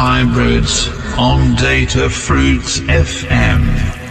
hybrids on Datafruits FM.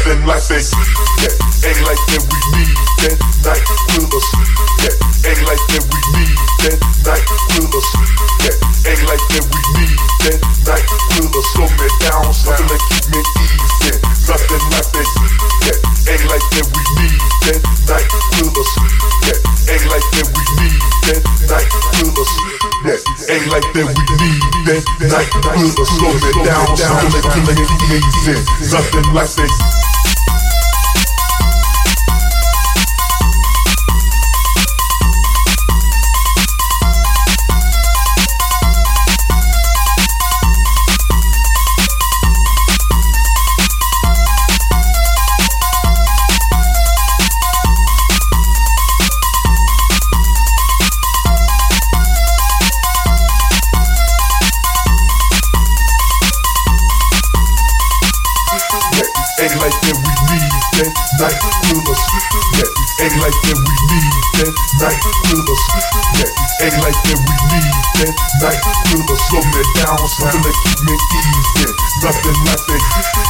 Nothing like that. Yeah, act like that we need that night with us. Yeah, act like that we need that night with us. Yeah, act like that we need that night with us. Slow me down, something to keep me easy. Nothing like that. Yeah, act like that we need that night with us. Yeah, act like that we need that night with us. Yeah, act like that we need that night with us. Slow me down, something to keep me easy. Nothing like that. Like that we need that night with us. Yeah, act like that we need that night with us. Slow me down, something to keep me easy. Nothing like that.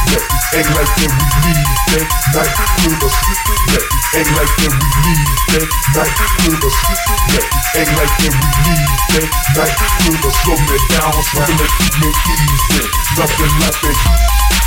Yeah, act like that we need that night with us. Yeah, act like that we need that night with us. Yeah, act like that we need that night with us. Slow me down, something to keep me easy. Nothing like that.